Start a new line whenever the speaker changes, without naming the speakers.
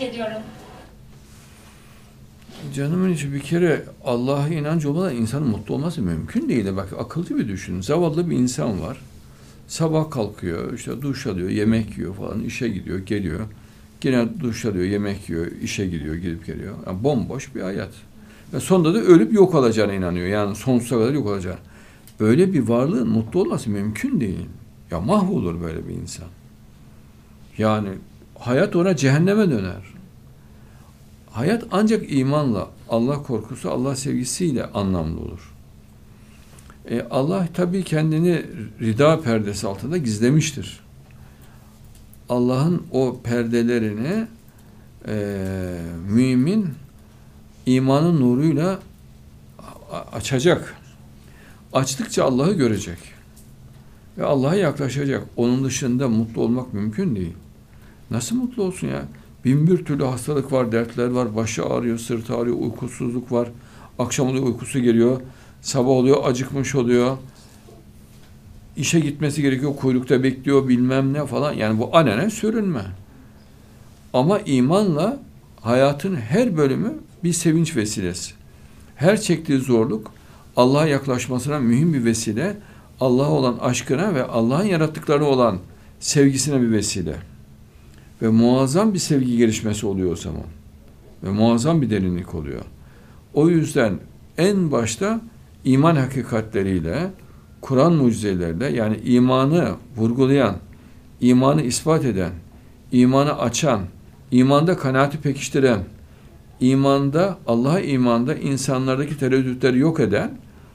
ediyorum.
Canımın içi bir kere Allah'a inancı olmadan insanın mutlu olması mümkün değil. Bak akılcı bir düşün. Zavallı bir insan var. Sabah kalkıyor, işte duş alıyor, yemek yiyor falan, işe gidiyor, geliyor. Yine duş alıyor, yemek yiyor, işe gidiyor, gidip geliyor. Yani bomboş bir hayat. Ve sonunda da ölüp yok olacağına inanıyor. Yani sonsuza kadar yok olacağına. Böyle bir varlığın mutlu olması mümkün değil. Ya mahvolur böyle bir insan. Yani hayat ona cehenneme döner. Hayat ancak imanla, Allah korkusu, Allah sevgisiyle anlamlı olur. E, Allah tabii kendini rida perdesi altında gizlemiştir. Allah'ın o perdelerini e, mümin imanın nuruyla açacak. Açtıkça Allah'ı görecek. Ve Allah'a yaklaşacak. Onun dışında mutlu olmak mümkün değil. Nasıl mutlu olsun ya? Bin bir türlü hastalık var, dertler var, başı ağrıyor, sırtı ağrıyor, uykusuzluk var. Akşam oluyor uykusu geliyor, sabah oluyor acıkmış oluyor. İşe gitmesi gerekiyor, kuyrukta bekliyor bilmem ne falan. Yani bu anene sürünme. Ama imanla hayatın her bölümü bir sevinç vesilesi. Her çektiği zorluk Allah'a yaklaşmasına mühim bir vesile. Allah'a olan aşkına ve Allah'ın yarattıkları olan sevgisine bir vesile. Ve muazzam bir sevgi gelişmesi oluyor o zaman. Ve muazzam bir derinlik oluyor. O yüzden en başta iman hakikatleriyle, Kur'an mucizeleriyle yani imanı vurgulayan, imanı ispat eden, imanı açan, imanda kanaati pekiştiren, imanda, Allah'a imanda insanlardaki tereddütleri yok eden